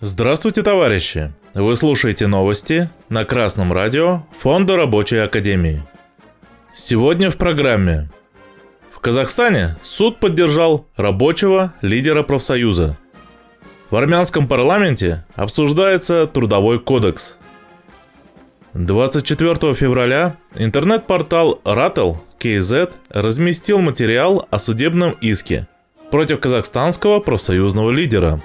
Здравствуйте, товарищи! Вы слушаете новости на Красном радио Фонда Рабочей Академии. Сегодня в программе. В Казахстане суд поддержал рабочего лидера профсоюза. В армянском парламенте обсуждается трудовой кодекс. 24 февраля интернет-портал Rattle KZ разместил материал о судебном иске против казахстанского профсоюзного лидера.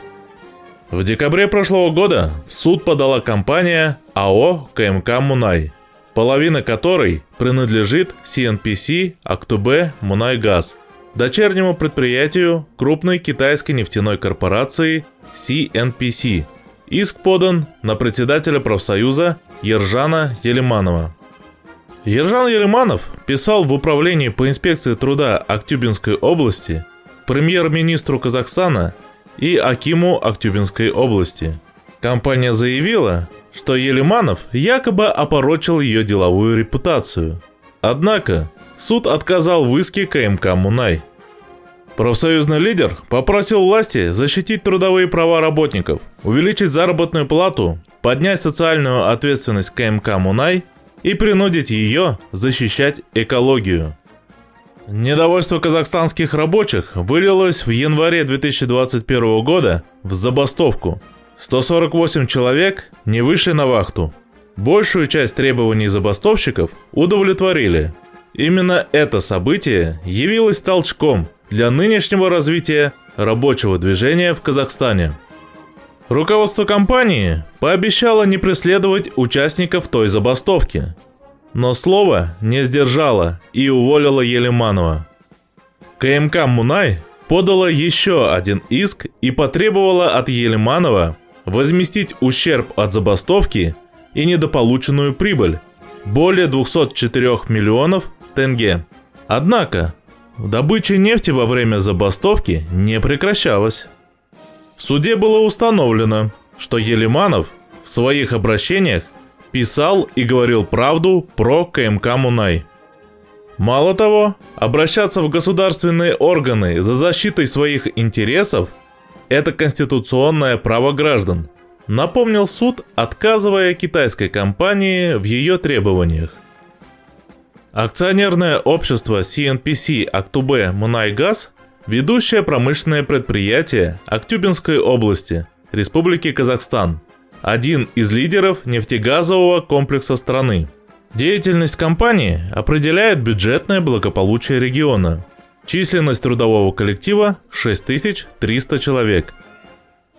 В декабре прошлого года в суд подала компания АО КМК «Мунай», половина которой принадлежит CNPC Актубе «Мунайгаз», дочернему предприятию крупной китайской нефтяной корпорации CNPC. Иск подан на председателя профсоюза Ержана Елиманова. Ержан Елиманов писал в Управлении по инспекции труда Актюбинской области премьер-министру Казахстана и Акиму Актюбинской области. Компания заявила, что Елиманов якобы опорочил ее деловую репутацию. Однако суд отказал в иске КМК «Мунай». Профсоюзный лидер попросил власти защитить трудовые права работников, увеличить заработную плату, поднять социальную ответственность КМК «Мунай» и принудить ее защищать экологию. Недовольство казахстанских рабочих вылилось в январе 2021 года в забастовку. 148 человек не вышли на вахту. Большую часть требований забастовщиков удовлетворили. Именно это событие явилось толчком для нынешнего развития рабочего движения в Казахстане. Руководство компании пообещало не преследовать участников той забастовки, но слово не сдержало и уволило Елиманова. КМК «Мунай» подала еще один иск и потребовала от Елиманова возместить ущерб от забастовки и недополученную прибыль – более 204 миллионов тенге. Однако, добыча нефти во время забастовки не прекращалась. В суде было установлено, что Елиманов в своих обращениях писал и говорил правду про КМК «Мунай». Мало того, обращаться в государственные органы за защитой своих интересов – это конституционное право граждан, напомнил суд, отказывая китайской компании в ее требованиях. Акционерное общество CNPC Актубе Мунайгаз – ведущее промышленное предприятие Актюбинской области, Республики Казахстан – один из лидеров нефтегазового комплекса страны. Деятельность компании определяет бюджетное благополучие региона. Численность трудового коллектива 6300 человек.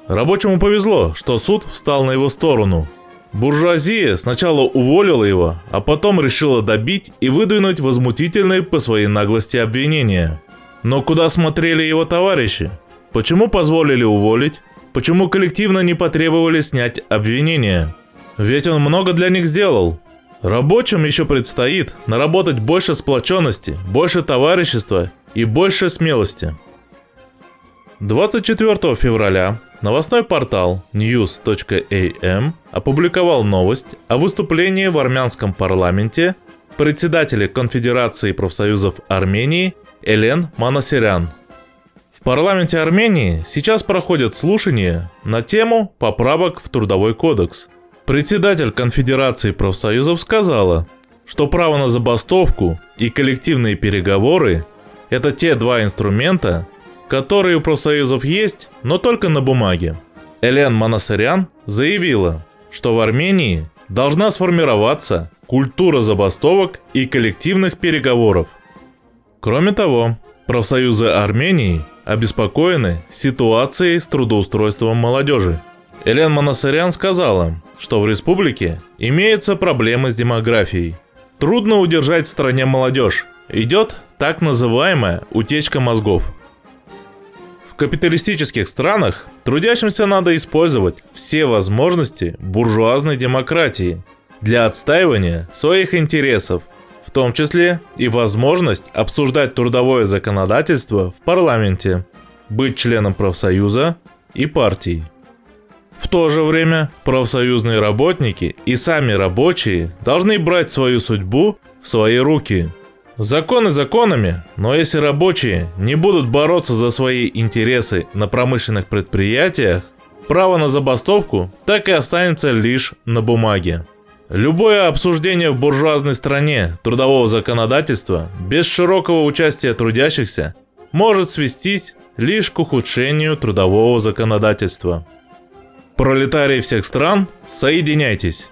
Рабочему повезло, что суд встал на его сторону. Буржуазия сначала уволила его, а потом решила добить и выдвинуть возмутительные по своей наглости обвинения. Но куда смотрели его товарищи? Почему позволили уволить? Почему коллективно не потребовали снять обвинения? Ведь он много для них сделал. Рабочим еще предстоит наработать больше сплоченности, больше товарищества и больше смелости. 24 февраля новостной портал news.am опубликовал новость о выступлении в армянском парламенте председателя Конфедерации профсоюзов Армении Элен Манасерян – парламенте Армении сейчас проходят слушания на тему поправок в Трудовой кодекс. Председатель Конфедерации профсоюзов сказала, что право на забастовку и коллективные переговоры – это те два инструмента, которые у профсоюзов есть, но только на бумаге. Элен Манасарян заявила, что в Армении должна сформироваться культура забастовок и коллективных переговоров. Кроме того, профсоюзы Армении – обеспокоены ситуацией с трудоустройством молодежи. Элен Манасарян сказала, что в республике имеются проблемы с демографией. Трудно удержать в стране молодежь. Идет так называемая утечка мозгов. В капиталистических странах трудящимся надо использовать все возможности буржуазной демократии для отстаивания своих интересов – том числе и возможность обсуждать трудовое законодательство в парламенте, быть членом профсоюза и партии. В то же время профсоюзные работники и сами рабочие должны брать свою судьбу в свои руки. Законы законами, но если рабочие не будут бороться за свои интересы на промышленных предприятиях, право на забастовку так и останется лишь на бумаге. Любое обсуждение в буржуазной стране трудового законодательства без широкого участия трудящихся может свестись лишь к ухудшению трудового законодательства. Пролетарии всех стран, соединяйтесь!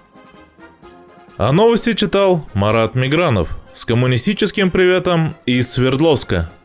А новости читал Марат Мигранов с коммунистическим приветом из Свердловска –